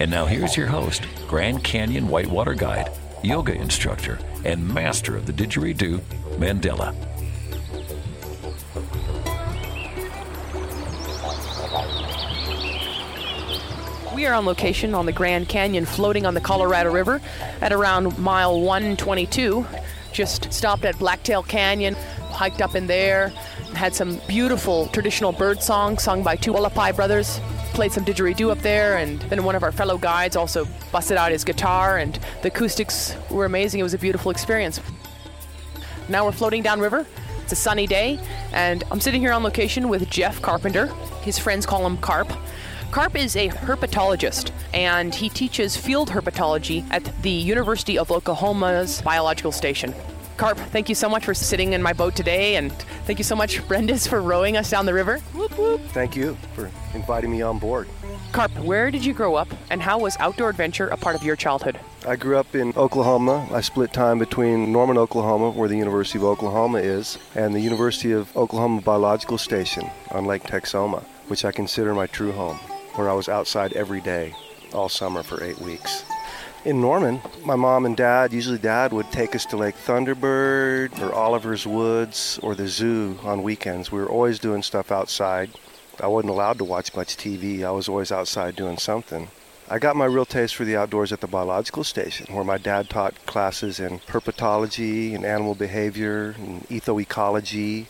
And now here's your host, Grand Canyon Whitewater Guide, yoga instructor, and master of the didgeridoo, Mandela. We are on location on the Grand Canyon floating on the Colorado River at around mile 122. Just stopped at Blacktail Canyon, hiked up in there, had some beautiful traditional bird songs sung by two Hualapai brothers. Played some didgeridoo up there, and then one of our fellow guides also busted out his guitar, and the acoustics were amazing. It was a beautiful experience. Now we're floating downriver. It's a sunny day, and I'm sitting here on location with Jeff Carpenter. His friends call him Carp. Carp is a herpetologist, and he teaches field herpetology at the University of Oklahoma's Biological Station. Carp, thank you so much for sitting in my boat today, and thank you so much, Brendis, for rowing us down the river. Whoop, whoop. Thank you for inviting me on board. Carp, where did you grow up, and how was outdoor adventure a part of your childhood? I grew up in Oklahoma. I split time between Norman, Oklahoma, where the University of Oklahoma is, and the University of Oklahoma Biological Station on Lake Texoma, which I consider my true home, where I was outside every day, all summer for eight weeks. In Norman, my mom and dad, usually dad, would take us to Lake Thunderbird or Oliver's Woods or the zoo on weekends. We were always doing stuff outside. I wasn't allowed to watch much TV. I was always outside doing something. I got my real taste for the outdoors at the biological station, where my dad taught classes in herpetology and animal behavior and ethoecology.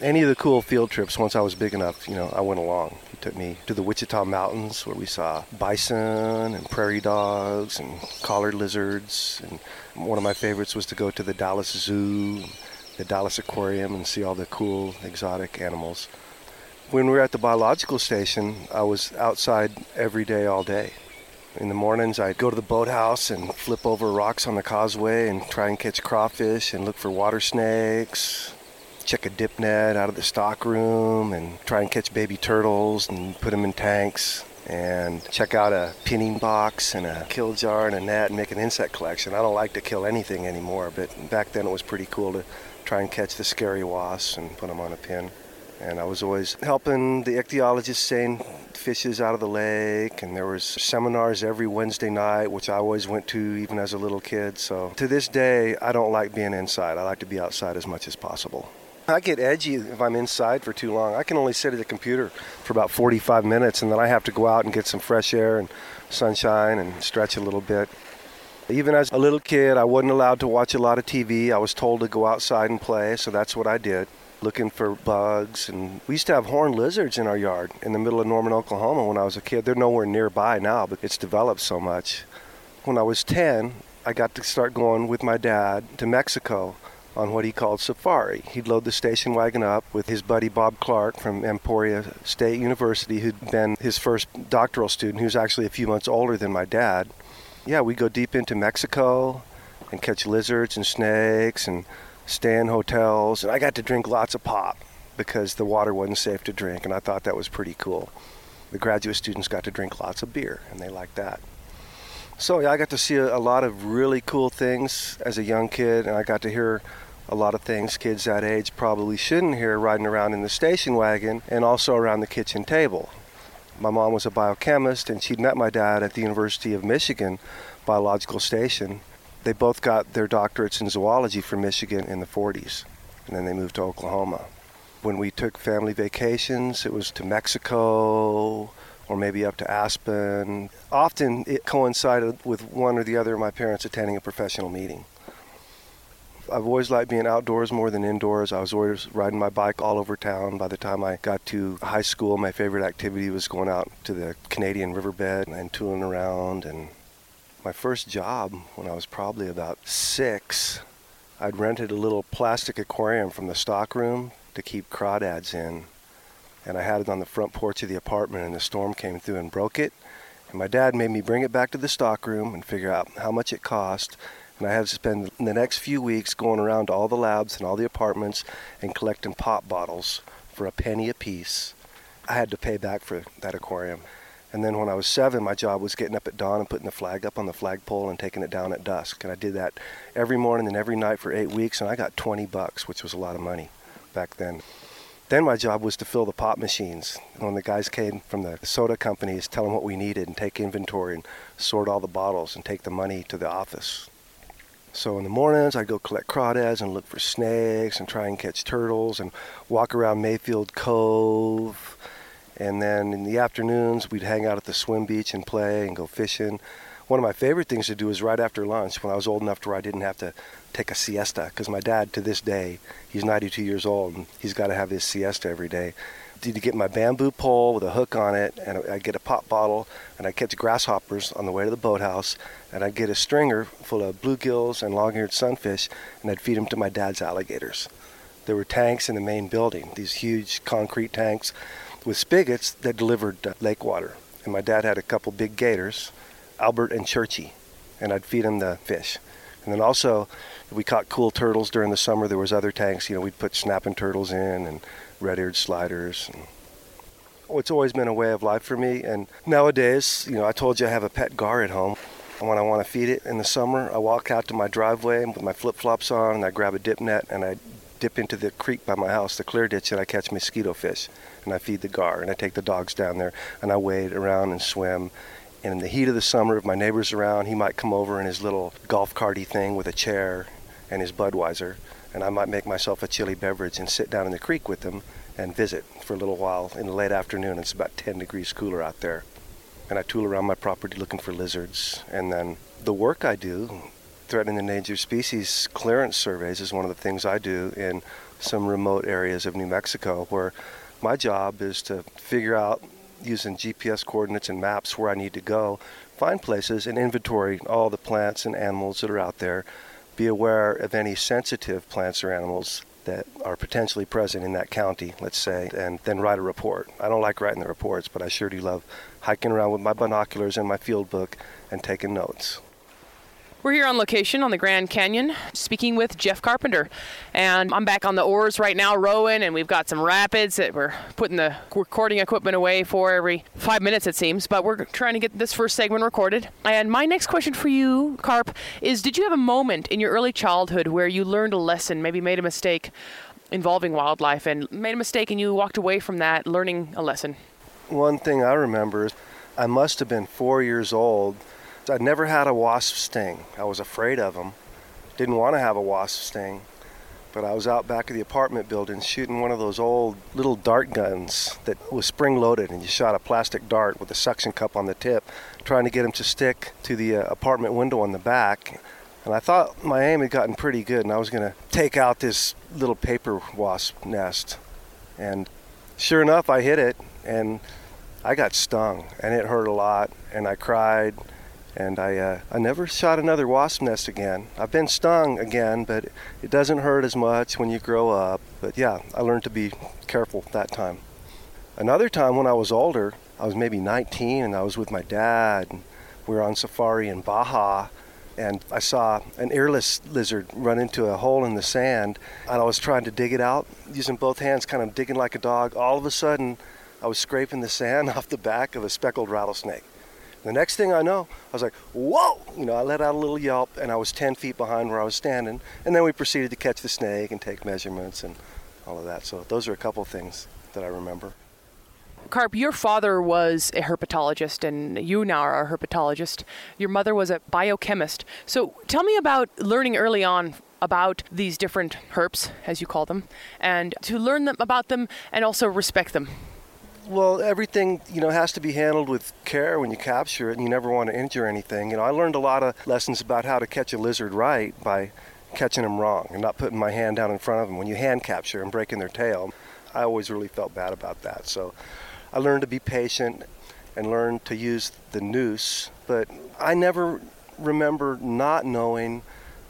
Any of the cool field trips, once I was big enough, you know, I went along. Took me to the Wichita Mountains, where we saw bison and prairie dogs and collared lizards. And one of my favorites was to go to the Dallas Zoo, the Dallas Aquarium, and see all the cool exotic animals. When we were at the biological station, I was outside every day, all day. In the mornings, I'd go to the boathouse and flip over rocks on the causeway and try and catch crawfish and look for water snakes. Check a dip net out of the stock room and try and catch baby turtles and put them in tanks. And check out a pinning box and a kill jar and a net and make an insect collection. I don't like to kill anything anymore, but back then it was pretty cool to try and catch the scary wasps and put them on a pin. And I was always helping the ichthyologists seine fishes out of the lake. And there was seminars every Wednesday night, which I always went to even as a little kid. So to this day, I don't like being inside. I like to be outside as much as possible. I get edgy if I'm inside for too long. I can only sit at the computer for about 45 minutes, and then I have to go out and get some fresh air and sunshine and stretch a little bit. Even as a little kid, I wasn't allowed to watch a lot of TV. I was told to go outside and play, so that's what I did looking for bugs. And we used to have horned lizards in our yard in the middle of Norman, Oklahoma when I was a kid. They're nowhere nearby now, but it's developed so much. When I was 10, I got to start going with my dad to Mexico on what he called safari. He'd load the station wagon up with his buddy Bob Clark from Emporia State University, who'd been his first doctoral student, who's actually a few months older than my dad. Yeah, we go deep into Mexico and catch lizards and snakes and stay in hotels. And I got to drink lots of pop because the water wasn't safe to drink, and I thought that was pretty cool. The graduate students got to drink lots of beer, and they liked that. So yeah, I got to see a, a lot of really cool things as a young kid, and I got to hear a lot of things kids that age probably shouldn't hear riding around in the station wagon and also around the kitchen table. My mom was a biochemist, and she'd met my dad at the University of Michigan Biological Station. They both got their doctorates in zoology from Michigan in the 40s, and then they moved to Oklahoma. When we took family vacations, it was to Mexico or maybe up to Aspen. Often it coincided with one or the other of my parents attending a professional meeting. I've always liked being outdoors more than indoors. I was always riding my bike all over town. By the time I got to high school, my favorite activity was going out to the Canadian riverbed and tooling around. And my first job, when I was probably about six, I'd rented a little plastic aquarium from the stockroom to keep crawdads in. And I had it on the front porch of the apartment, and the storm came through and broke it. And my dad made me bring it back to the stockroom and figure out how much it cost. And I had to spend the next few weeks going around to all the labs and all the apartments and collecting pop bottles for a penny a piece. I had to pay back for that aquarium. And then when I was seven, my job was getting up at dawn and putting the flag up on the flagpole and taking it down at dusk. And I did that every morning and every night for eight weeks, and I got 20 bucks, which was a lot of money back then. Then my job was to fill the pop machines. When the guys came from the soda companies, tell them what we needed and take inventory and sort all the bottles and take the money to the office. So in the mornings, I'd go collect crawdads and look for snakes and try and catch turtles and walk around Mayfield Cove and then in the afternoons, we'd hang out at the swim beach and play and go fishing. One of my favorite things to do was right after lunch when I was old enough to where I didn't have to take a siesta. Because my dad, to this day, he's 92 years old and he's got to have his siesta every day. To get my bamboo pole with a hook on it, and I'd get a pop bottle, and I'd catch grasshoppers on the way to the boathouse, and I'd get a stringer full of bluegills and long-eared sunfish, and I'd feed them to my dad's alligators. There were tanks in the main building, these huge concrete tanks with spigots that delivered uh, lake water. And my dad had a couple big gators, Albert and Churchy, and I'd feed them the fish. And then also, we caught cool turtles during the summer. There was other tanks, you know, we'd put snapping turtles in and red-eared sliders. And oh, it's always been a way of life for me. And nowadays, you know, I told you I have a pet gar at home. And when I want to feed it in the summer, I walk out to my driveway with my flip-flops on, and I grab a dip net and I dip into the creek by my house, the clear ditch, and I catch mosquito fish. And I feed the gar, and I take the dogs down there, and I wade around and swim. And in the heat of the summer, if my neighbor's around, he might come over in his little golf carty thing with a chair and his Budweiser, and I might make myself a chilly beverage and sit down in the creek with them and visit for a little while in the late afternoon. It's about 10 degrees cooler out there. And I tool around my property looking for lizards. And then the work I do, threatened endangered species clearance surveys is one of the things I do in some remote areas of New Mexico where my job is to figure out using GPS coordinates and maps where I need to go, find places and inventory all the plants and animals that are out there, be aware of any sensitive plants or animals that are potentially present in that county, let's say, and then write a report. I don't like writing the reports, but I sure do love hiking around with my binoculars and my field book and taking notes. We're here on location on the Grand Canyon speaking with Jeff Carpenter. And I'm back on the oars right now rowing, and we've got some rapids that we're putting the recording equipment away for every five minutes, it seems. But we're trying to get this first segment recorded. And my next question for you, Carp, is Did you have a moment in your early childhood where you learned a lesson, maybe made a mistake involving wildlife, and made a mistake and you walked away from that learning a lesson? One thing I remember is I must have been four years old I'd never had a wasp sting. I was afraid of them. Didn't want to have a wasp sting. But I was out back of the apartment building shooting one of those old little dart guns that was spring loaded, and you shot a plastic dart with a suction cup on the tip, trying to get them to stick to the uh, apartment window on the back. And I thought my aim had gotten pretty good, and I was going to take out this little paper wasp nest. And sure enough, I hit it, and I got stung, and it hurt a lot, and I cried and I, uh, I never shot another wasp nest again. I've been stung again, but it doesn't hurt as much when you grow up. But yeah, I learned to be careful that time. Another time when I was older, I was maybe 19 and I was with my dad. And we were on safari in Baja and I saw an earless lizard run into a hole in the sand and I was trying to dig it out using both hands, kind of digging like a dog. All of a sudden, I was scraping the sand off the back of a speckled rattlesnake. The next thing I know, I was like, whoa! You know, I let out a little yelp and I was 10 feet behind where I was standing. And then we proceeded to catch the snake and take measurements and all of that. So those are a couple of things that I remember. Carp, your father was a herpetologist and you now are a herpetologist. Your mother was a biochemist. So tell me about learning early on about these different herps, as you call them, and to learn them about them and also respect them. Well, everything you know has to be handled with care when you capture it, and you never want to injure anything. You know, I learned a lot of lessons about how to catch a lizard right by catching them wrong and not putting my hand down in front of them when you hand capture and breaking their tail. I always really felt bad about that. So I learned to be patient and learned to use the noose, but I never remember not knowing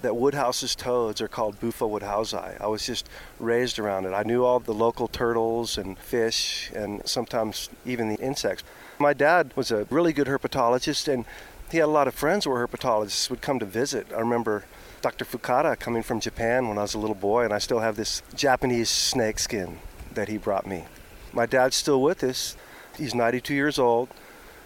that Woodhouse's toads are called Bufo woodhousei. I was just raised around it. I knew all the local turtles and fish and sometimes even the insects. My dad was a really good herpetologist and he had a lot of friends who were herpetologists would come to visit. I remember Dr. Fukada coming from Japan when I was a little boy and I still have this Japanese snake skin that he brought me. My dad's still with us. He's 92 years old,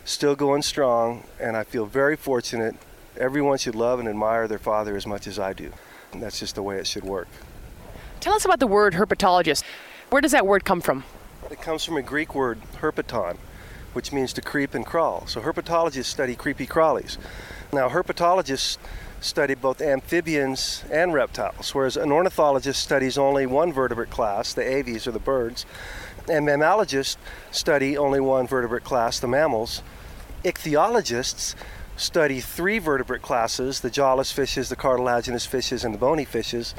still going strong, and I feel very fortunate Everyone should love and admire their father as much as I do. And that's just the way it should work. Tell us about the word herpetologist. Where does that word come from? It comes from a Greek word, herpeton, which means to creep and crawl. So herpetologists study creepy crawlies. Now, herpetologists study both amphibians and reptiles, whereas an ornithologist studies only one vertebrate class, the aves or the birds, and mammalogists study only one vertebrate class, the mammals. Ichthyologists study three vertebrate classes the jawless fishes, the cartilaginous fishes, and the bony fishes.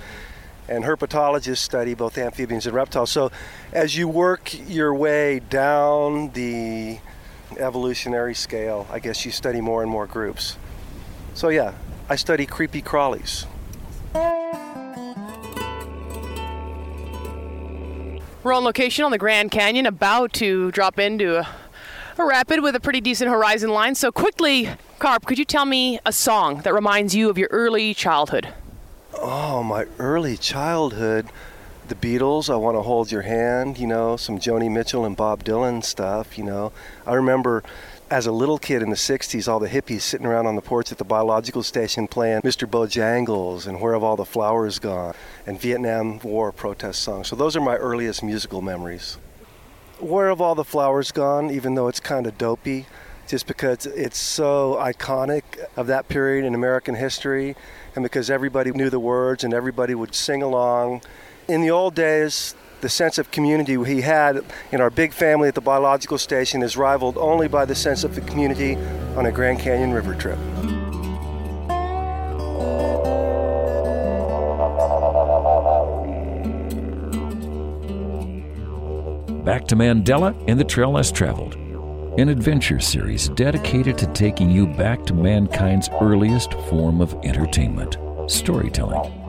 And herpetologists study both amphibians and reptiles. So, as you work your way down the evolutionary scale, I guess you study more and more groups. So, yeah, I study creepy crawlies. We're on location on the Grand Canyon, about to drop into a, a rapid with a pretty decent horizon line. So, quickly, Carp, could you tell me a song that reminds you of your early childhood? Oh, my early childhood. The Beatles, I Want to Hold Your Hand, you know, some Joni Mitchell and Bob Dylan stuff, you know. I remember as a little kid in the 60s, all the hippies sitting around on the porch at the biological station playing Mr. Bojangles and Where Have All the Flowers Gone and Vietnam War protest songs. So those are my earliest musical memories. Where Have All the Flowers Gone, even though it's kind of dopey, just because it's so iconic of that period in American history and because everybody knew the words and everybody would sing along. In the old days, the sense of community he had in our big family at the biological station is rivaled only by the sense of the community on a Grand Canyon River trip. Back to Mandela and the Trail Less Traveled an adventure series dedicated to taking you back to mankind's earliest form of entertainment storytelling.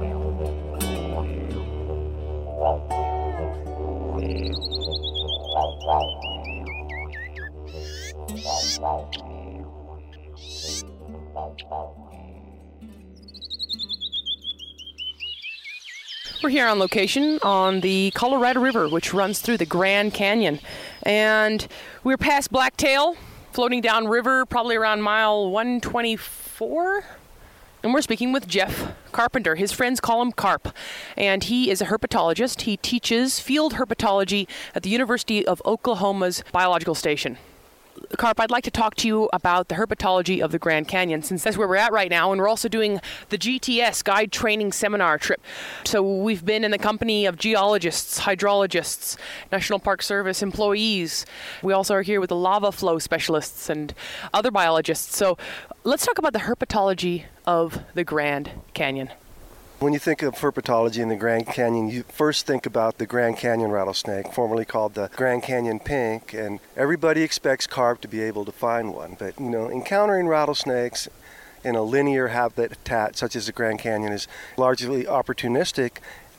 We're on location on the Colorado River, which runs through the Grand Canyon. And we're past Blacktail, floating down river, probably around mile 124. And we're speaking with Jeff Carpenter. His friends call him Carp. And he is a herpetologist. He teaches field herpetology at the University of Oklahoma's Biological Station. Carp, I'd like to talk to you about the herpetology of the Grand Canyon, since that's where we're at right now, and we're also doing the GTS Guide Training Seminar trip. So we've been in the company of geologists, hydrologists, National Park Service employees. We also are here with the lava flow specialists and other biologists. So let's talk about the herpetology of the Grand Canyon. When you think of herpetology in the Grand Canyon, you first think about the Grand Canyon rattlesnake, formerly called the Grand Canyon pink, and everybody expects carp to be able to find one. But, you know, encountering rattlesnakes in a linear habitat such as the Grand Canyon is largely opportunistic,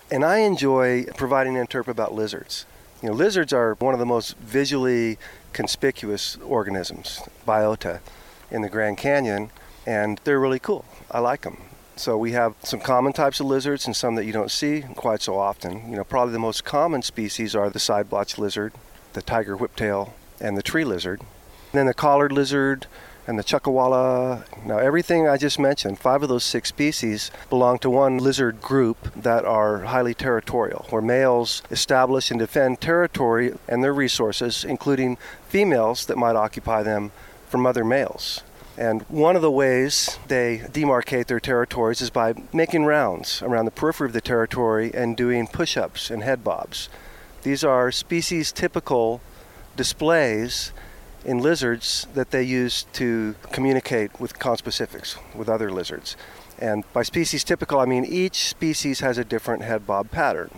and I enjoy providing interp about lizards. You know, lizards are one of the most visually conspicuous organisms, biota, in the Grand Canyon, and they're really cool. I like them. So we have some common types of lizards and some that you don't see quite so often. You know, probably the most common species are the side blotch lizard, the tiger whiptail, and the tree lizard. And then the collared lizard and the chuckwalla. Now, everything I just mentioned, five of those six species belong to one lizard group that are highly territorial, where males establish and defend territory and their resources, including females that might occupy them from other males. And one of the ways they demarcate their territories is by making rounds around the periphery of the territory and doing push ups and head bobs. These are species typical displays in lizards that they use to communicate with conspecifics, with other lizards. And by species typical, I mean each species has a different head bob pattern.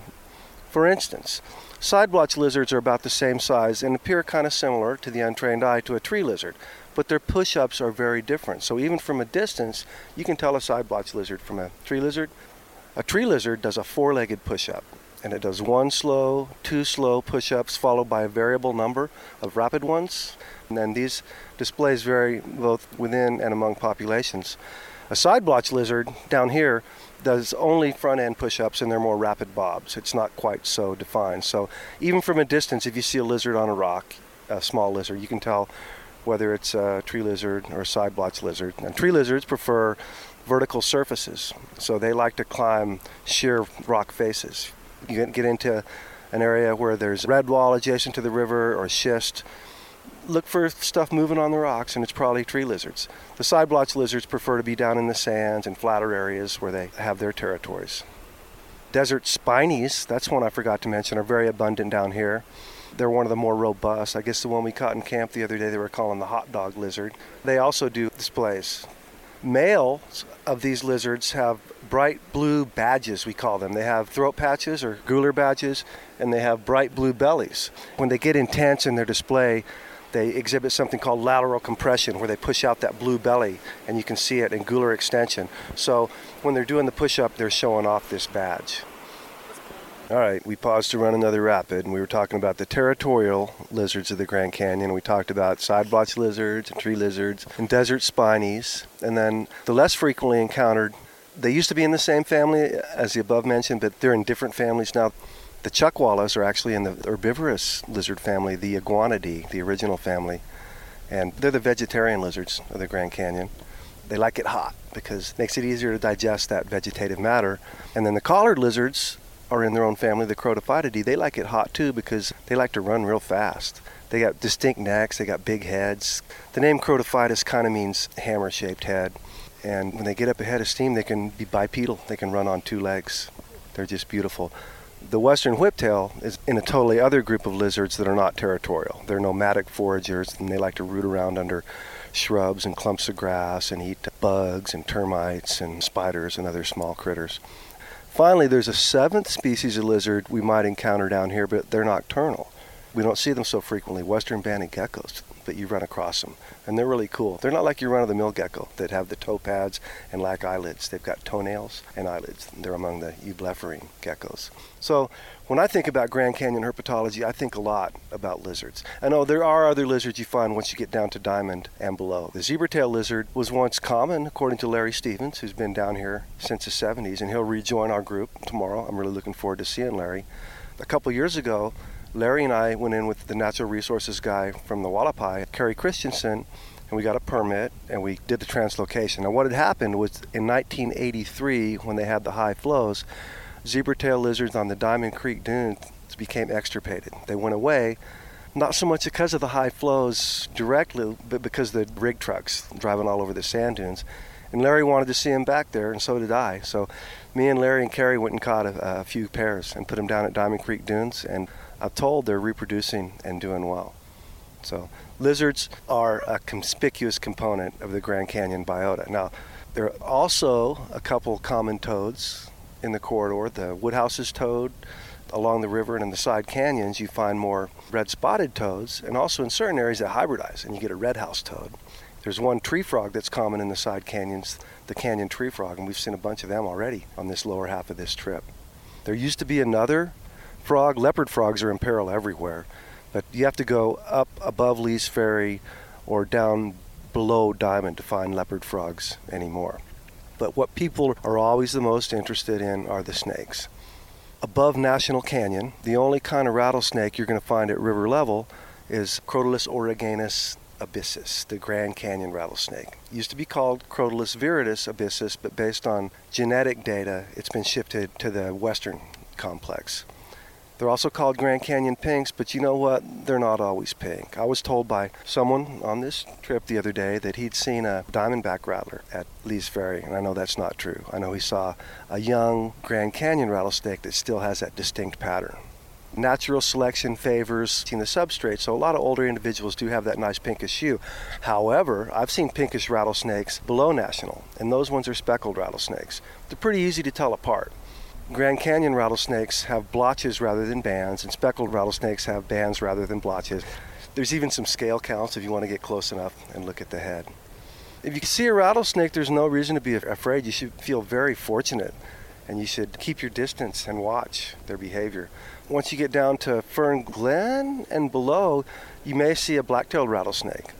For instance, side blotch lizards are about the same size and appear kind of similar to the untrained eye to a tree lizard, but their push ups are very different. So even from a distance, you can tell a side blotch lizard from a tree lizard. A tree lizard does a four legged push up, and it does one slow, two slow push ups, followed by a variable number of rapid ones. And then these displays vary both within and among populations. A side blotch lizard down here does only front end push ups and they're more rapid bobs. It's not quite so defined. So even from a distance, if you see a lizard on a rock, a small lizard, you can tell whether it's a tree lizard or a side blotch lizard. And tree lizards prefer vertical surfaces, so they like to climb sheer rock faces. You get into an area where there's red wall adjacent to the river or schist, look for stuff moving on the rocks, and it's probably tree lizards. The side blotch lizards prefer to be down in the sands and flatter areas where they have their territories. Desert spinies, that's one I forgot to mention, are very abundant down here. They're one of the more robust. I guess the one we caught in camp the other day they were calling the hot dog lizard. They also do displays. Males of these lizards have bright blue badges, we call them. They have throat patches or gular badges, and they have bright blue bellies. When they get intense in their display, they exhibit something called lateral compression where they push out that blue belly and you can see it in gular extension. So when they're doing the push up, they're showing off this badge. All right, we paused to run another rapid and we were talking about the territorial lizards of the Grand Canyon. We talked about side blotch lizards and tree lizards and desert spinies. And then the less frequently encountered, they used to be in the same family as the above mentioned, but they're in different families now. The chuckwallas are actually in the herbivorous lizard family, the Iguanidae, the original family, and they're the vegetarian lizards of the Grand Canyon. They like it hot because it makes it easier to digest that vegetative matter. And then the collared lizards are in their own family, the Crotaphytidae. They like it hot too because they like to run real fast. They got distinct necks, they got big heads. The name Crotaphytus kind of means hammer shaped head. And when they get up ahead of steam, they can be bipedal, they can run on two legs. They're just beautiful. The western whiptail is in a totally other group of lizards that are not territorial. They're nomadic foragers and they like to root around under shrubs and clumps of grass and eat bugs and termites and spiders and other small critters. Finally, there's a seventh species of lizard we might encounter down here, but they're nocturnal. We don't see them so frequently, western banded geckos that you run across them. And they're really cool. They're not like your run of the mill gecko that have the toe pads and lack eyelids. They've got toenails and eyelids. They're among the eublepharine geckos. So when I think about Grand Canyon herpetology, I think a lot about lizards. I know oh, there are other lizards you find once you get down to Diamond and below. The zebra tail lizard was once common, according to Larry Stevens, who's been down here since the 70s, and he'll rejoin our group tomorrow. I'm really looking forward to seeing Larry. A couple years ago, Larry and I went in with the natural resources guy from the Hualapai, Kerry Christensen, and we got a permit and we did the translocation. Now, what had happened was in 1983, when they had the high flows, zebra tail lizards on the Diamond Creek dunes became extirpated. They went away, not so much because of the high flows directly, but because the rig trucks driving all over the sand dunes. And Larry wanted to see him back there, and so did I. So me and Larry and Kerry went and caught a, a few pairs and put them down at Diamond Creek Dunes, and I'm told they're reproducing and doing well. So lizards are a conspicuous component of the Grand Canyon biota. Now, there are also a couple common toads in the corridor. The Woodhouse's toad along the river and in the side canyons, you find more red spotted toads, and also in certain areas that hybridize, and you get a red house toad. There's one tree frog that's common in the side canyons, the canyon tree frog, and we've seen a bunch of them already on this lower half of this trip. There used to be another frog. Leopard frogs are in peril everywhere, but you have to go up above Lee's Ferry or down below Diamond to find leopard frogs anymore. But what people are always the most interested in are the snakes. Above National Canyon, the only kind of rattlesnake you're going to find at river level is Crotalus oreganus abyssus, the Grand Canyon rattlesnake. It used to be called Crotalus viridis abyssus, but based on genetic data, it's been shifted to the western complex. They're also called Grand Canyon pinks, but you know what? They're not always pink. I was told by someone on this trip the other day that he'd seen a diamondback rattler at Lee's Ferry, and I know that's not true. I know he saw a young Grand Canyon rattlesnake that still has that distinct pattern. Natural selection favors the substrate, so a lot of older individuals do have that nice pinkish hue. However, I've seen pinkish rattlesnakes below national, and those ones are speckled rattlesnakes. They're pretty easy to tell apart. Grand Canyon rattlesnakes have blotches rather than bands, and speckled rattlesnakes have bands rather than blotches. There's even some scale counts if you want to get close enough and look at the head. If you see a rattlesnake, there's no reason to be afraid. You should feel very fortunate and you should keep your distance and watch their behavior. Once you get down to Fern Glen and below, you may see a black-tailed rattlesnake.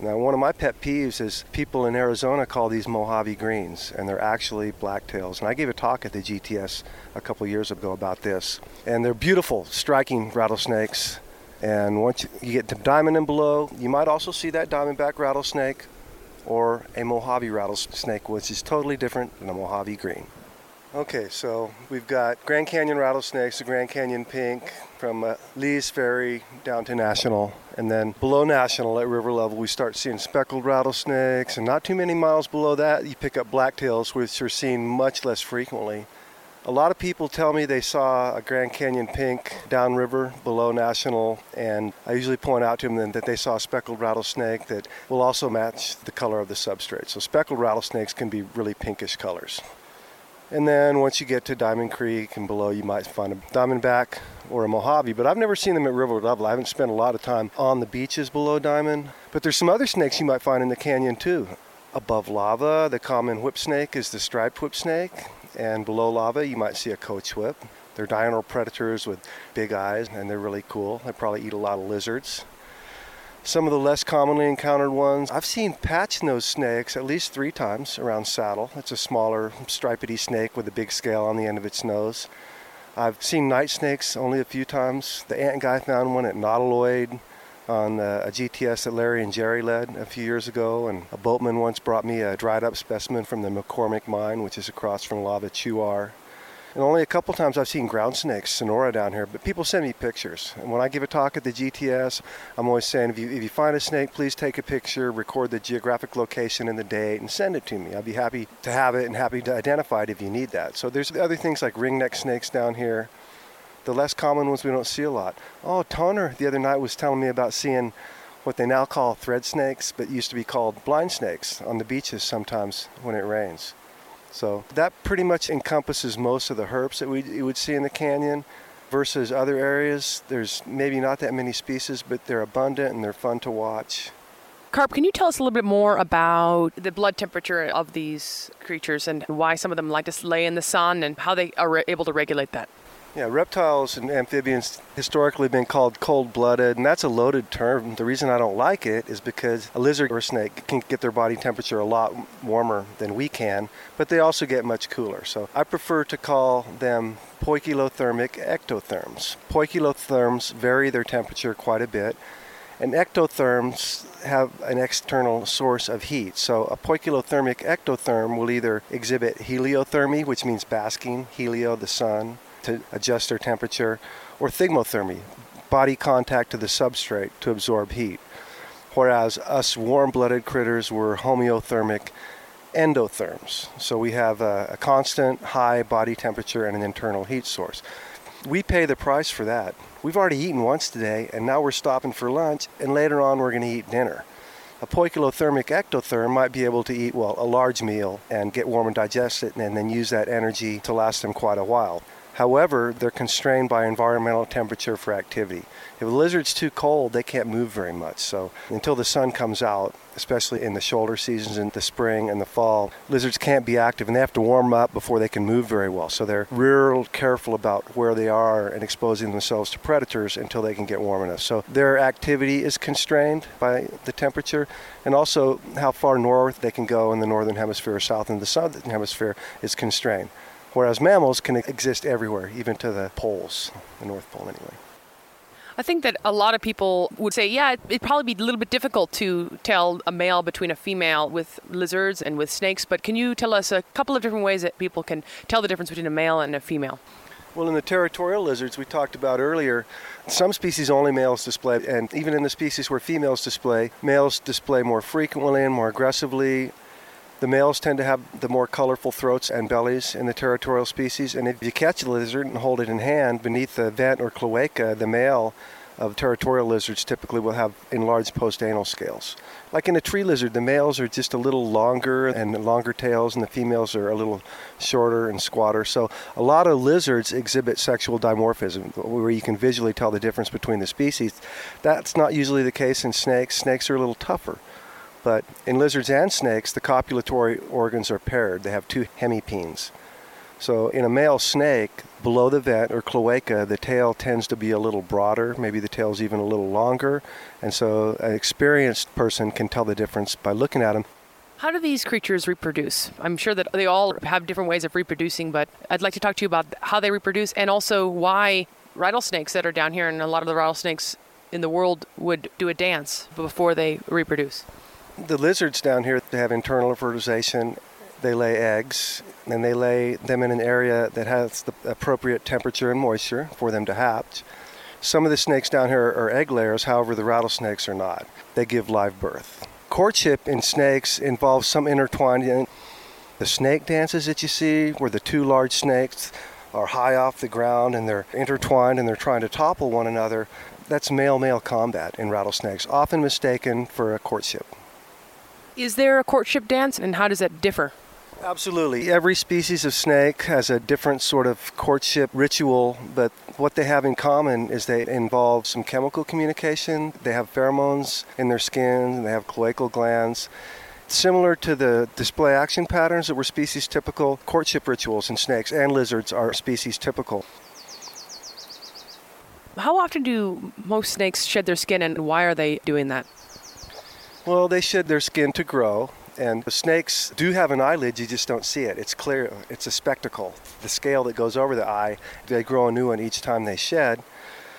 Now, one of my pet peeves is people in Arizona call these Mojave greens, and they're actually blacktails. And I gave a talk at the GTS a couple years ago about this. And they're beautiful, striking rattlesnakes. And once you get to diamond and below, you might also see that diamondback rattlesnake or a Mojave rattlesnake, which is totally different than a Mojave green. Okay, so we've got Grand Canyon rattlesnakes, the Grand Canyon pink from uh, Lee's Ferry down to National. And then below National at river level, we start seeing speckled rattlesnakes. And not too many miles below that, you pick up blacktails, which are seen much less frequently. A lot of people tell me they saw a Grand Canyon pink downriver below National, and I usually point out to them that they saw a speckled rattlesnake that will also match the color of the substrate. So speckled rattlesnakes can be really pinkish colors. And then once you get to Diamond Creek and below, you might find a Diamondback or a Mojave, but I've never seen them at river level. I haven't spent a lot of time on the beaches below Diamond. But there's some other snakes you might find in the canyon too. Above lava, the common whip snake is the striped whip snake, and below lava, you might see a coach whip. They're diurnal predators with big eyes, and they're really cool. They probably eat a lot of lizards. Some of the less commonly encountered ones, I've seen patch nose snakes at least three times around Saddle. It's a smaller, stripedy snake with a big scale on the end of its nose. I've seen night snakes only a few times. The ant guy found one at Nautiloid on uh, a GTS that Larry and Jerry led a few years ago, and a boatman once brought me a dried up specimen from the McCormick mine, which is across from Lava Chuar. And only a couple times I've seen ground snakes, Sonora down here, but people send me pictures. And when I give a talk at the GTS, I'm always saying if you, if you find a snake, please take a picture, record the geographic location and the date, and send it to me. I'd be happy to have it and happy to identify it if you need that. So there's other things like ringneck snakes down here. The less common ones we don't see a lot. Oh, Toner the other night was telling me about seeing what they now call thread snakes, but used to be called blind snakes on the beaches sometimes when it rains. So that pretty much encompasses most of the herps that we you would see in the canyon versus other areas. There's maybe not that many species, but they're abundant and they're fun to watch. Carp, can you tell us a little bit more about the blood temperature of these creatures and why some of them like to lay in the sun and how they are able to regulate that? Yeah, reptiles and amphibians historically been called cold-blooded, and that's a loaded term. The reason I don't like it is because a lizard or a snake can get their body temperature a lot warmer than we can, but they also get much cooler. So I prefer to call them poikilothermic ectotherms. Poikilotherms vary their temperature quite a bit, and ectotherms have an external source of heat. So a poikilothermic ectotherm will either exhibit heliothermy, which means basking, helio, the sun, to adjust their temperature, or thigmothermy, body contact to the substrate to absorb heat. Whereas us warm blooded critters were homeothermic endotherms. So we have a, a, constant high body temperature and an internal heat source. We pay the price for that. We've already eaten once today, and now we're stopping for lunch, and later on we're going to eat dinner. A poikilothermic ectotherm might be able to eat, well, a large meal and get warm and digest it, and then use that energy to last them quite a while. However, they're constrained by environmental temperature for activity. If a lizard's too cold, they can't move very much. So until the sun comes out, especially in the shoulder seasons in the spring and the fall, lizards can't be active and they have to warm up before they can move very well. So they're real careful about where they are and exposing themselves to predators until they can get warm enough. So their activity is constrained by the temperature and also how far north they can go in the northern hemisphere or south in the southern hemisphere is constrained whereas mammals can exist everywhere, even to the poles, the North Pole anyway. I think that a lot of people would say, yeah, it'd probably be a little bit difficult to tell a male between a female with lizards and with snakes, but can you tell us a couple of different ways that people can tell the difference between a male and a female? Well, in the territorial lizards we talked about earlier, some species only males display, and even in the species where females display, males display more frequently and more aggressively. The males tend to have the more colorful throats and bellies in the territorial species, and if you catch a lizard and hold it in hand beneath the vent or cloaca, the male of territorial lizards typically will have enlarged postanal scales. Like in a tree lizard, the males are just a little longer and longer tails, and the females are a little shorter and squatter. So a lot of lizards exhibit sexual dimorphism, where you can visually tell the difference between the species. That's not usually the case in snakes. Snakes are a little tougher. But in lizards and snakes, the copulatory organs are paired. They have two hemipenes. So in a male snake, below the vent or cloaca, the tail tends to be a little broader. Maybe the tail's even a little longer. And so an experienced person can tell the difference by looking at them. How do these creatures reproduce? I'm sure that they all have different ways of reproducing, but I'd like to talk to you about how they reproduce and also why rattlesnakes that are down here and a lot of the rattlesnakes in the world would do a dance before they reproduce. The lizards down here have internal fertilization they lay eggs, and they lay them in an area that has the appropriate temperature and moisture for them to hatch. Some of the snakes down here are egg layers, however, the rattlesnakes are not. They give live birth. Courtship in snakes involves some intertwining. The snake dances that you see, where the two large snakes are high off the ground and they're intertwined and they're trying to topple one another, that's male male combat in rattlesnakes, often mistaken for a courtship. Is there a courtship dance, and how does that differ? Absolutely. Every species of snake has a different sort of courtship ritual, but what they have in common is they involve some chemical communication. They have pheromones in their skin, and they have cloacal glands. Similar to the display action patterns that were species typical, courtship rituals in snakes and lizards are species typical. How often do most snakes shed their skin, and why are they doing that? Well, they shed their skin to grow. And the snakes do have an eyelid, you just don't see it. It's clear, it's a spectacle. The scale that goes over the eye, they grow a new one each time they shed.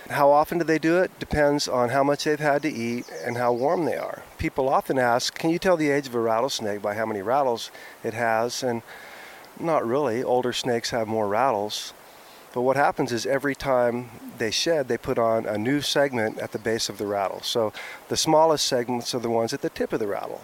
How often do they do it? Depends on how much they've had to eat and how warm they are. People often ask, Can you tell the age of a rattlesnake by how many rattles it has? And not really. Older snakes have more rattles. But what happens is every time they shed, they put on a new segment at the base of the rattle. So the smallest segments are the ones at the tip of the rattle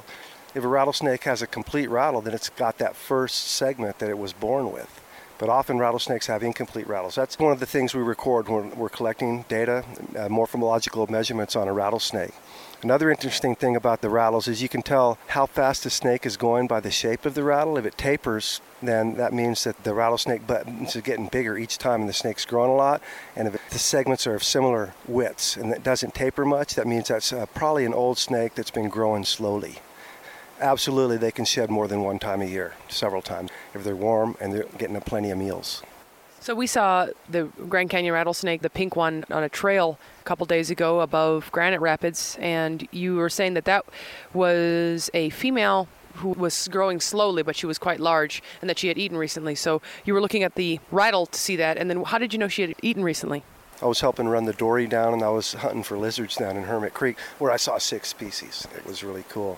if a rattlesnake has a complete rattle, then it's got that first segment that it was born with. But often rattlesnakes have incomplete rattles. That's one of the things we record when we're collecting data, uh, morphological measurements on a rattlesnake. Another interesting thing about the rattles is you can tell how fast a snake is going by the shape of the rattle. If it tapers, then that means that the rattlesnake buttons are getting bigger each time and the snake's growing a lot. And if the segments are of similar widths and it doesn't taper much, that means that's uh, probably an old snake that's been growing slowly. Absolutely, they can shed more than one time a year, several times, if they're warm and they're getting plenty of meals. So we saw the Grand Canyon rattlesnake, the pink one, on a trail a couple days ago above Granite Rapids, and you were saying that that was a female who was growing slowly, but she was quite large, and that she had eaten recently. So you were looking at the rattle to see that, and then how did you know she had eaten recently? I was helping run the dory down, and I was hunting for lizards down in Hermit Creek, where I saw six species. It was really cool.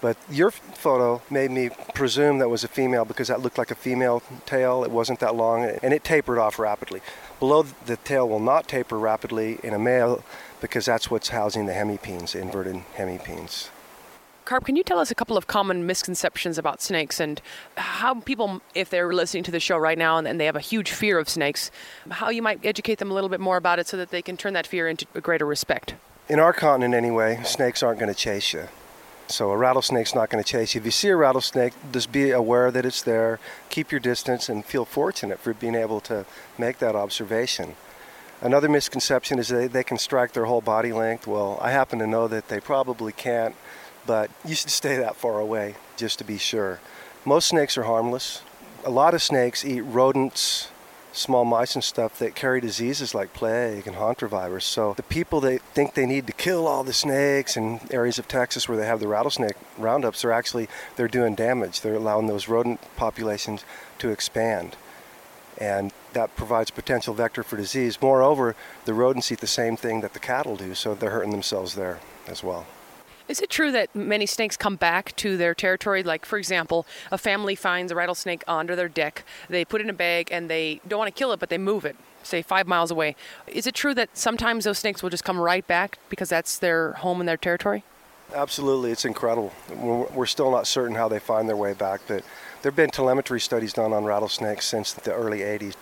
But your photo made me presume that was a female because that looked like a female tail. It wasn't that long and it tapered off rapidly. Below the tail will not taper rapidly in a male because that's what's housing the hemipenes, inverted hemipenes. Carp, can you tell us a couple of common misconceptions about snakes and how people, if they're listening to the show right now and they have a huge fear of snakes, how you might educate them a little bit more about it so that they can turn that fear into a greater respect? In our continent, anyway, snakes aren't going to chase you. So a rattlesnake's not going to chase you. If you see a rattlesnake, just be aware that it's there, keep your distance, and feel fortunate for being able to make that observation. Another misconception is they, they can strike their whole body length. Well, I happen to know that they probably can't, but you should stay that far away just to be sure. Most snakes are harmless. A lot of snakes eat rodents, small mice and stuff that carry diseases like plague and hantavirus. So the people that think they need to kill all the snakes in areas of Texas where they have the rattlesnake roundups are actually they're doing damage. They're allowing those rodent populations to expand. And that provides potential vector for disease. Moreover, the rodents eat the same thing that the cattle do, so they're hurting themselves there as well. Is it true that many snakes come back to their territory? Like, for example, a family finds a rattlesnake under their deck, they put it in a bag, and they don't want to kill it, but they move it, say five miles away. Is it true that sometimes those snakes will just come right back because that's their home and their territory? Absolutely, it's incredible. We're still not certain how they find their way back, but there have been telemetry studies done on rattlesnakes since the early 80s.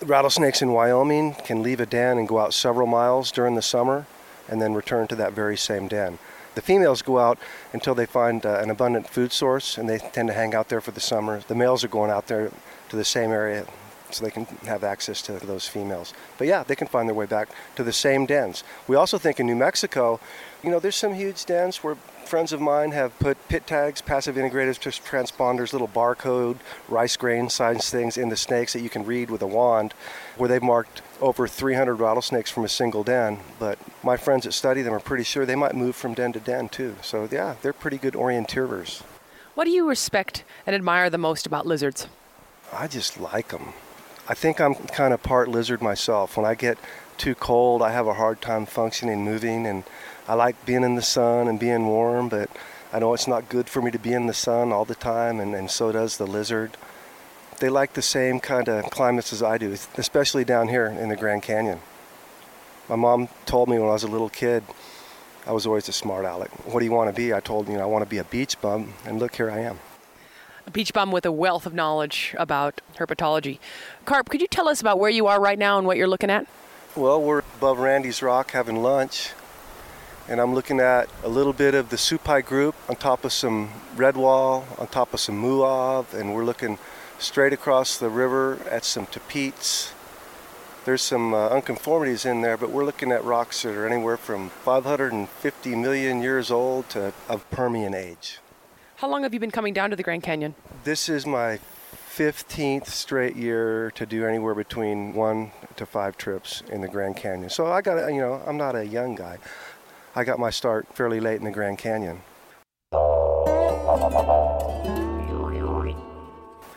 Rattlesnakes in Wyoming can leave a den and go out several miles during the summer and then return to that very same den. The females go out until they find uh, an abundant food source and they tend to hang out there for the summer. The males are going out there to the same area so they can have access to those females. But yeah, they can find their way back to the same dens. We also think in New Mexico, you know, there's some huge dens where friends of mine have put pit tags, passive integrated transponders, little barcode, rice grain size things in the snakes that you can read with a wand, where they've marked over 300 rattlesnakes from a single den. But my friends that study them are pretty sure they might move from den to den too. So yeah, they're pretty good orienteers. What do you respect and admire the most about lizards? I just like them. I think I'm kind of part lizard myself. When I get too cold, I have a hard time functioning, moving, and I like being in the sun and being warm, but I know it's not good for me to be in the sun all the time, and, and so does the lizard. They like the same kind of climates as I do, especially down here in the Grand Canyon. My mom told me when I was a little kid, I was always a smart aleck. What do you want to be? I told you know, I want to be a beach bum, and look, here I am a beach bum with a wealth of knowledge about herpetology. Carp, could you tell us about where you are right now and what you're looking at? Well, we're above Randy's Rock having lunch, and I'm looking at a little bit of the Supai group on top of some redwall, on top of some muav, and we're looking straight across the river at some Tapeats. There's some uh, unconformities in there, but we're looking at rocks that are anywhere from 550 million years old to of Permian age. How long have you been coming down to the Grand Canyon? This is my 15th straight year to do anywhere between one to five trips in the Grand Canyon. So I got, you know, I'm not a young guy. I got my start fairly late in the Grand Canyon.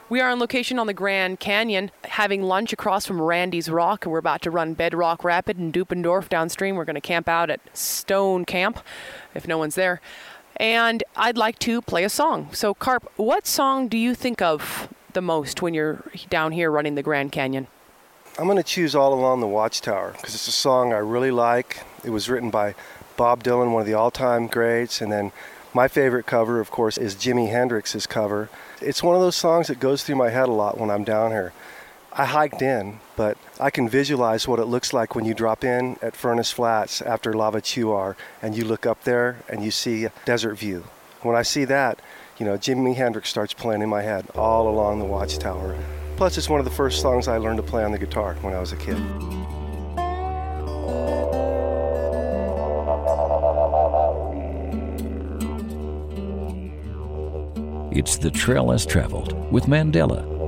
We are on location on the Grand Canyon, having lunch across from Randy's Rock, and we're about to run Bedrock Rapid and Deubendorff downstream. We're going to camp out at Stone Camp, if no one's there and I'd like to play a song. So, Carp, what song do you think of the most when you're down here running the Grand Canyon? I'm going to choose All Along the Watchtower because it's a song I really like. It was written by Bob Dylan, one of the all time greats, and then my favorite cover, of course, is Jimi Hendrix's cover. It's one of those songs that goes through my head a lot when I'm down here. I hiked in, but I can visualize what it looks like when you drop in at Furnace Flats after Lava Chuar and you look up there and you see desert view. When I see that, you know, Jimi Hendrix starts playing in my head all along the watchtower. Plus, it's one of the first songs I learned to play on the guitar when I was a kid. It's the trail less traveled with Mandela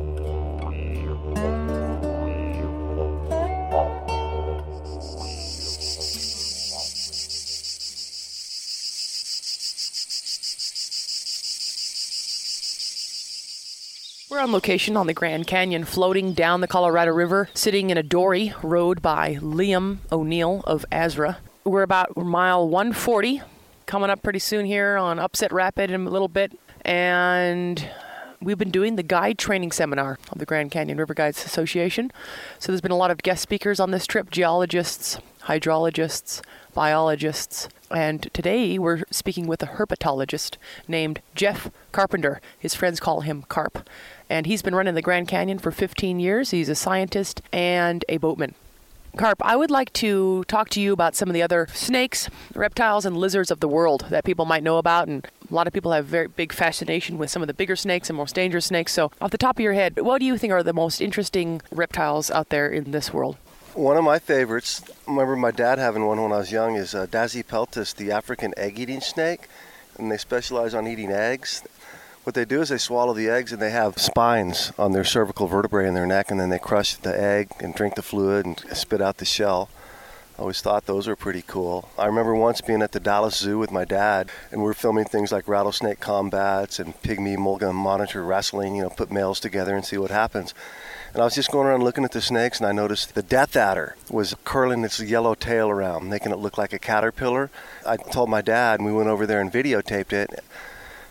on location on the Grand Canyon, floating down the Colorado River, sitting in a dory rowed by Liam O'Neill of Azra. We're about mile 140, coming up pretty soon here on Upset Rapid in a little bit, and we've been doing the guide training seminar of the Grand Canyon River Guides Association. So there's been a lot of guest speakers on this trip geologists, hydrologists, biologists, and today we're speaking with a herpetologist named Jeff Carpenter. His friends call him Carp and he's been running the Grand Canyon for 15 years. He's a scientist and a boatman. Carp, I would like to talk to you about some of the other snakes, reptiles, and lizards of the world that people might know about. And a lot of people have very big fascination with some of the bigger snakes and most dangerous snakes. So, off the top of your head, what do you think are the most interesting reptiles out there in this world? One of my favorites, I remember my dad having one when I was young, is uh, Dasypeltis, the African egg eating snake. And they specialize on eating eggs. What they do is they swallow the eggs and they have spines on their cervical vertebrae in their neck, and then they crush the egg and drink the fluid and spit out the shell. I always thought those were pretty cool. I remember once being at the Dallas Zoo with my dad, and we are filming things like rattlesnake combats and pygmy mulga monitor wrestling, you know, put males together and see what happens. And I was just going around looking at the snakes, and I noticed the death adder was curling its yellow tail around, making it look like a caterpillar. I told my dad, and we went over there and videotaped it.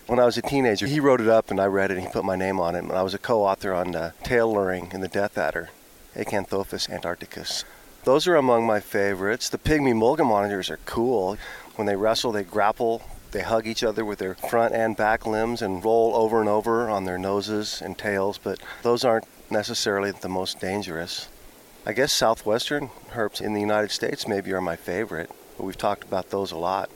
When I was a teenager, he wrote it up and I read it and he put my name on it. And I was a co author on uh, tail luring in the death adder, Acanthophis antarcticus. Those are among my favorites. The pygmy mulga monitors are cool. When they wrestle, they grapple, they hug each other with their front and back limbs and roll over and over on their noses and tails, but those aren't necessarily the most dangerous. I guess southwestern herps in the United States maybe are my favorite, but we've talked about those a lot.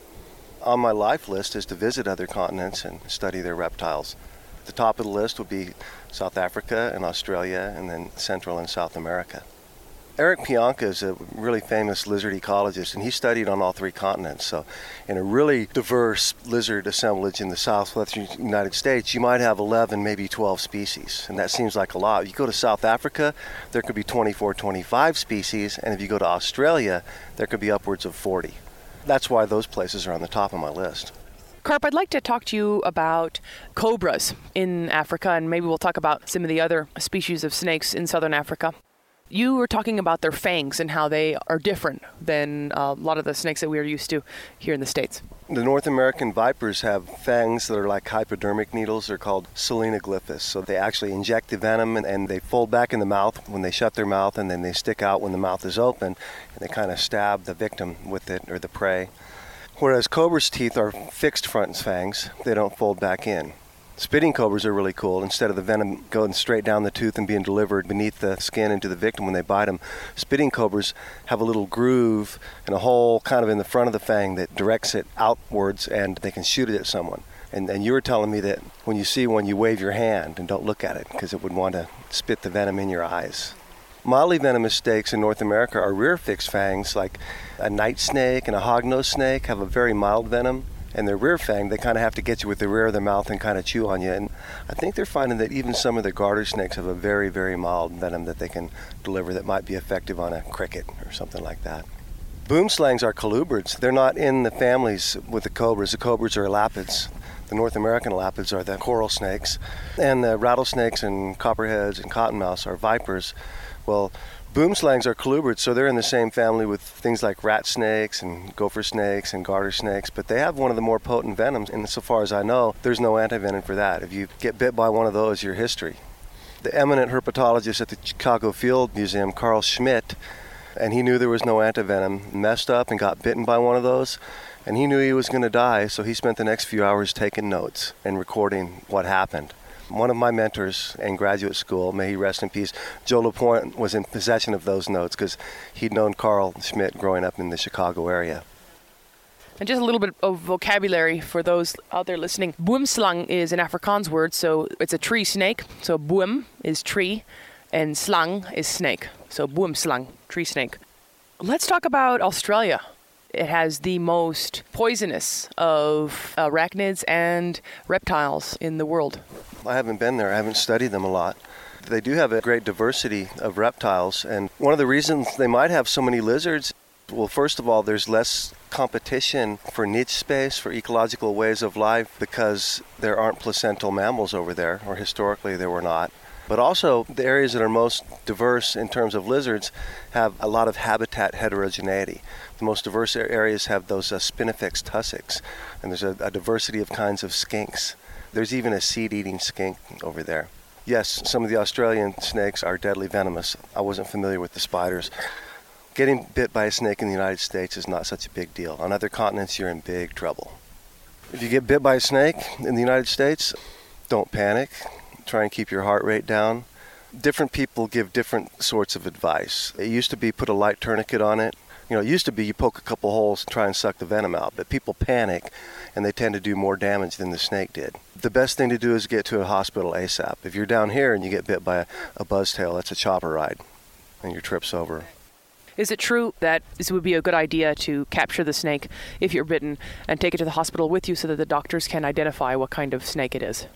On my life list is to visit other continents and study their reptiles. The top of the list would be South Africa and Australia, and then Central and South America. Eric Pianka is a really famous lizard ecologist, and he studied on all three continents. So, in a really diverse lizard assemblage in the southwestern United States, you might have 11, maybe 12 species, and that seems like a lot. You go to South Africa, there could be 24, 25 species, and if you go to Australia, there could be upwards of 40. That's why those places are on the top of my list. Carp, I'd like to talk to you about cobras in Africa, and maybe we'll talk about some of the other species of snakes in southern Africa. You were talking about their fangs and how they are different than uh, a lot of the snakes that we are used to here in the States. The North American vipers have fangs that are like hypodermic needles. They're called solenoglyphous. So they actually inject the venom and, and, they fold back in the mouth when they shut their mouth and then they stick out when the mouth is open and they kind of stab the victim with it or the prey. Whereas cobra's teeth are fixed front fangs, they don't fold back in. Spitting cobras are really cool. Instead of the venom going straight down the tooth and being delivered beneath the skin into the victim when they bite them, spitting cobras have a little groove and a hole kind of in the front of the fang that directs it outwards and they can shoot it at someone. And, and you were telling me that when you see one, you wave your hand and don't look at it because it would want to spit the venom in your eyes. Mildly venomous snakes in North America are rear fixed fangs, like a night snake and a hognose snake have a very mild venom and their rear fang, they kind of have to get you with the rear of their mouth and kind of chew on you. And I think they're finding that even some of the garter snakes have a very, very mild venom that they can deliver that might be effective on a cricket or something like that. Boomslangs are colubrids. They're not in the families with the cobras. The cobras are elapids. The North American elapids are the coral snakes, and the rattlesnakes and copperheads and cottonmouths are vipers. Well, Boomslangs are colubrids, so they're in the same family with things like rat snakes and gopher snakes and garter snakes, but they have one of the more potent venoms, and so far as I know, there's no antivenom for that. If you get bit by one of those, you're history. The eminent herpetologist at the Chicago Field Museum, Karl Schmidt, and he knew there was no antivenom, messed up and got bitten by one of those, and he knew he was going to die, so he spent the next few hours taking notes and recording what happened. One of my mentors in graduate school, may he rest in peace, Joe LaPointe, was in possession of those notes because he'd known Karl Schmidt growing up in the Chicago area. And just a little bit of vocabulary for those out there listening. Boomslang is an Afrikaans word, so it's a tree snake. So boom is tree, and slang is snake. So boomslang, tree snake. Let's talk about Australia. It has the most poisonous of uh, arachnids and reptiles in the world. I haven't been there, I haven't studied them a lot. They do have a great diversity of reptiles, and one of the reasons they might have so many lizards well, first of all, there's less competition for niche space, for ecological ways of life, because there aren't placental mammals over there, or historically there were not. But also, the areas that are most diverse in terms of lizards have a lot of habitat heterogeneity. The most diverse areas have those uh, spinifex tussocks, and there's a, a diversity of kinds of skinks. There's even a seed eating skink over there. Yes, some of the Australian snakes are deadly venomous. I wasn't familiar with the spiders. Getting bit by a snake in the United States is not such a big deal. On other continents, you're in big trouble. If you get bit by a snake in the United States, don't panic. Try and keep your heart rate down. Different people give different sorts of advice. It used to be put a light tourniquet on it, you know, it used to be you poke a couple holes and try and suck the venom out, but people panic and they tend to do more damage than the snake did. The best thing to do is get to a hospital ASAP. If you're down here and you get bit by a, a buzztail, that's a chopper ride and your trip's over. Is it true that this would be a good idea to capture the snake if you're bitten and take it to the hospital with you so that the doctors can identify what kind of snake it is?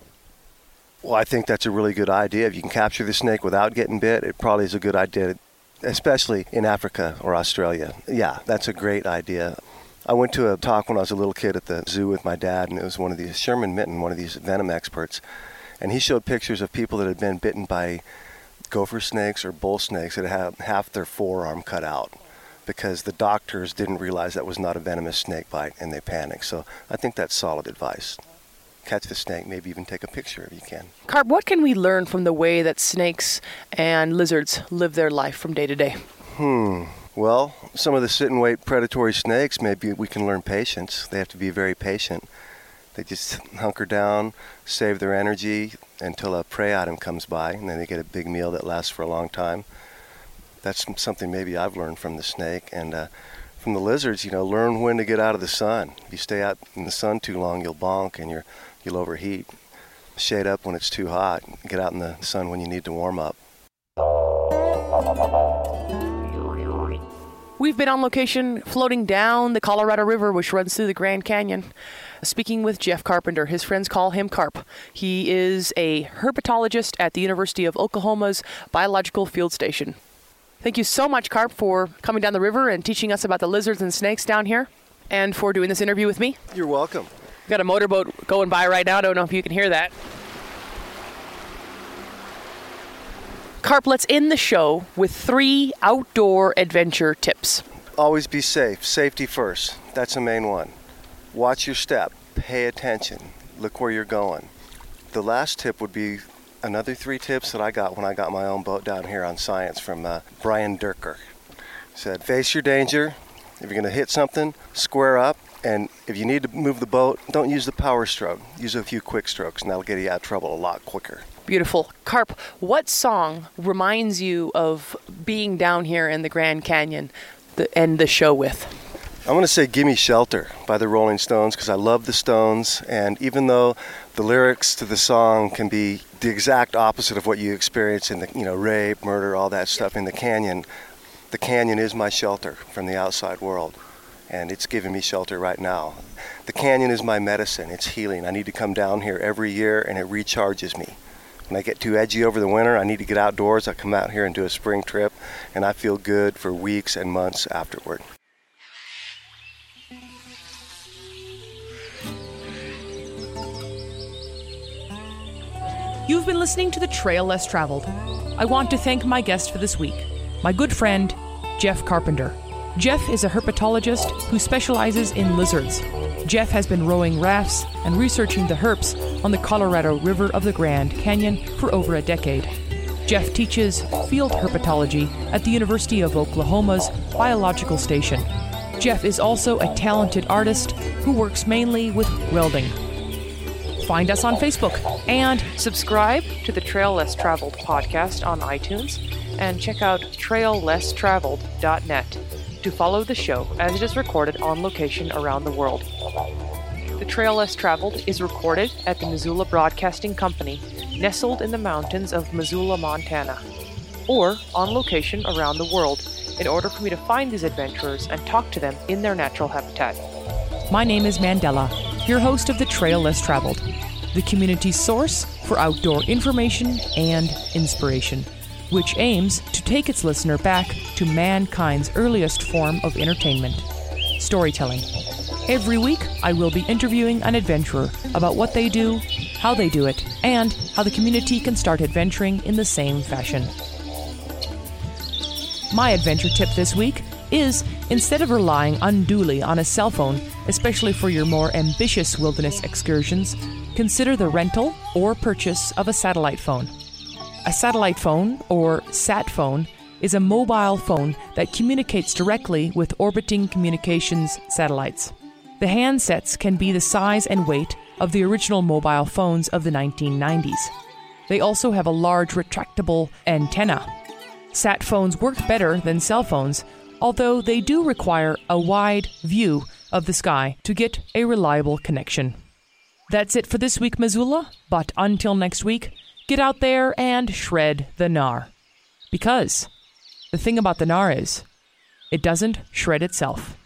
Well, I think that's a really good idea. If you can capture the snake without getting bit, it probably is a good idea especially in Africa or Australia. Yeah, that's a great idea. I went to a talk when I was a little kid at the zoo with my dad, and it was one of these, Sherman Minton, one of these venom experts, and he showed pictures of people that had been bitten by gopher snakes or bull snakes that had half their forearm cut out because the doctors didn't realize that was not a venomous snake bite and they panicked. So I think that's solid advice catch the snake, maybe even take a picture if you can. Carp, what can we learn from the way that snakes and lizards live their life from day to day? Hmm. Well, some of the sit and wait predatory snakes, maybe we can learn patience. They have to be very patient. They just hunker down, save their energy until a prey item comes by, and then they get a big meal that lasts for a long time. That's something maybe I've learned from the snake. And uh, from the lizards, you know, learn when to get out of the sun. If you stay out in the sun too long, you'll bonk and you're, you'll overheat. Shade up when it's too hot. Get out in the sun when you need to warm up. We've been on location floating down the Colorado River, which runs through the Grand Canyon, speaking with Jeff Carpenter. His friends call him Carp. He is a herpetologist at the University of Oklahoma's Biological Field Station. Thank you so much, Carp, for coming down the river and teaching us about the lizards and snakes down here, and for doing this interview with me. You're welcome. We've got a motorboat going by right now. I don't know if you can hear that. Carp, let's end the show with three outdoor adventure tips. Always be safe. Safety first. That's the main one. Watch your step. Pay attention. Look where you're going. The last tip would be another three tips that I got when I got my own boat down here on Science from uh, Brian Dierker. Said, face your danger. If you're going to hit something, square up. And if you need to move the boat, don't use the power stroke. Use a few quick strokes, and that'll get you out of trouble a lot quicker. Beautiful. Carp, what song reminds you of being down here in the Grand Canyon to end the show with? I'm going to say Gimme Shelter by the Rolling Stones because I love the Stones. And even though the lyrics to the song can be the exact opposite of what you experience in the, you know, rape, murder, all that stuff in the canyon, the canyon is my shelter from the outside world. And it's giving me shelter right now. The canyon is my medicine, it's healing. I need to come down here every year and it recharges me. When I get too edgy over the winter, I need to get outdoors. I come out here and do a spring trip, and I feel good for weeks and months afterward. You've been listening to The Trail Less Traveled. I want to thank my guest for this week, my good friend, Jeff Carpenter. Jeff is a herpetologist who specializes in lizards. Jeff has been rowing rafts and researching the herps on the Colorado River of the Grand Canyon for over a decade. Jeff teaches field herpetology at the University of Oklahoma's Biological Station. Jeff is also a talented artist who works mainly with welding. Find us on Facebook and subscribe to the Trail Less Traveled podcast on iTunes and check out traillesstraveled.net to follow the show as it is recorded on location around the world. The Trail Less Traveled is recorded at the Missoula Broadcasting Company, nestled in the mountains of Missoula, Montana, or on location around the world in order for me to find these adventurers and talk to them in their natural habitat. My name is Mandela, your host of The Trail Less Traveled, the community source for outdoor information and inspiration which aims to take its listener back to mankind's earliest form of entertainment storytelling. Every week, I will be interviewing an adventurer about what they do, how they do it, and how the community can start adventuring in the same fashion. My adventure tip this week is instead of relying unduly on a cell phone, especially for your more ambitious wilderness excursions, consider the rental or purchase of a satellite phone. A satellite phone, or sat phone, is a mobile phone that communicates directly with orbiting communications satellites. The handsets can be the size and weight of the original mobile phones of the 1990s. They also have a large retractable antenna. Sat phones work better than cell phones, although they do require a wide view of the sky to get a reliable connection. That's it for this week, Missoula, but until next week, get out there and shred the gnar. Because the thing about the gnar is, it doesn't shred itself.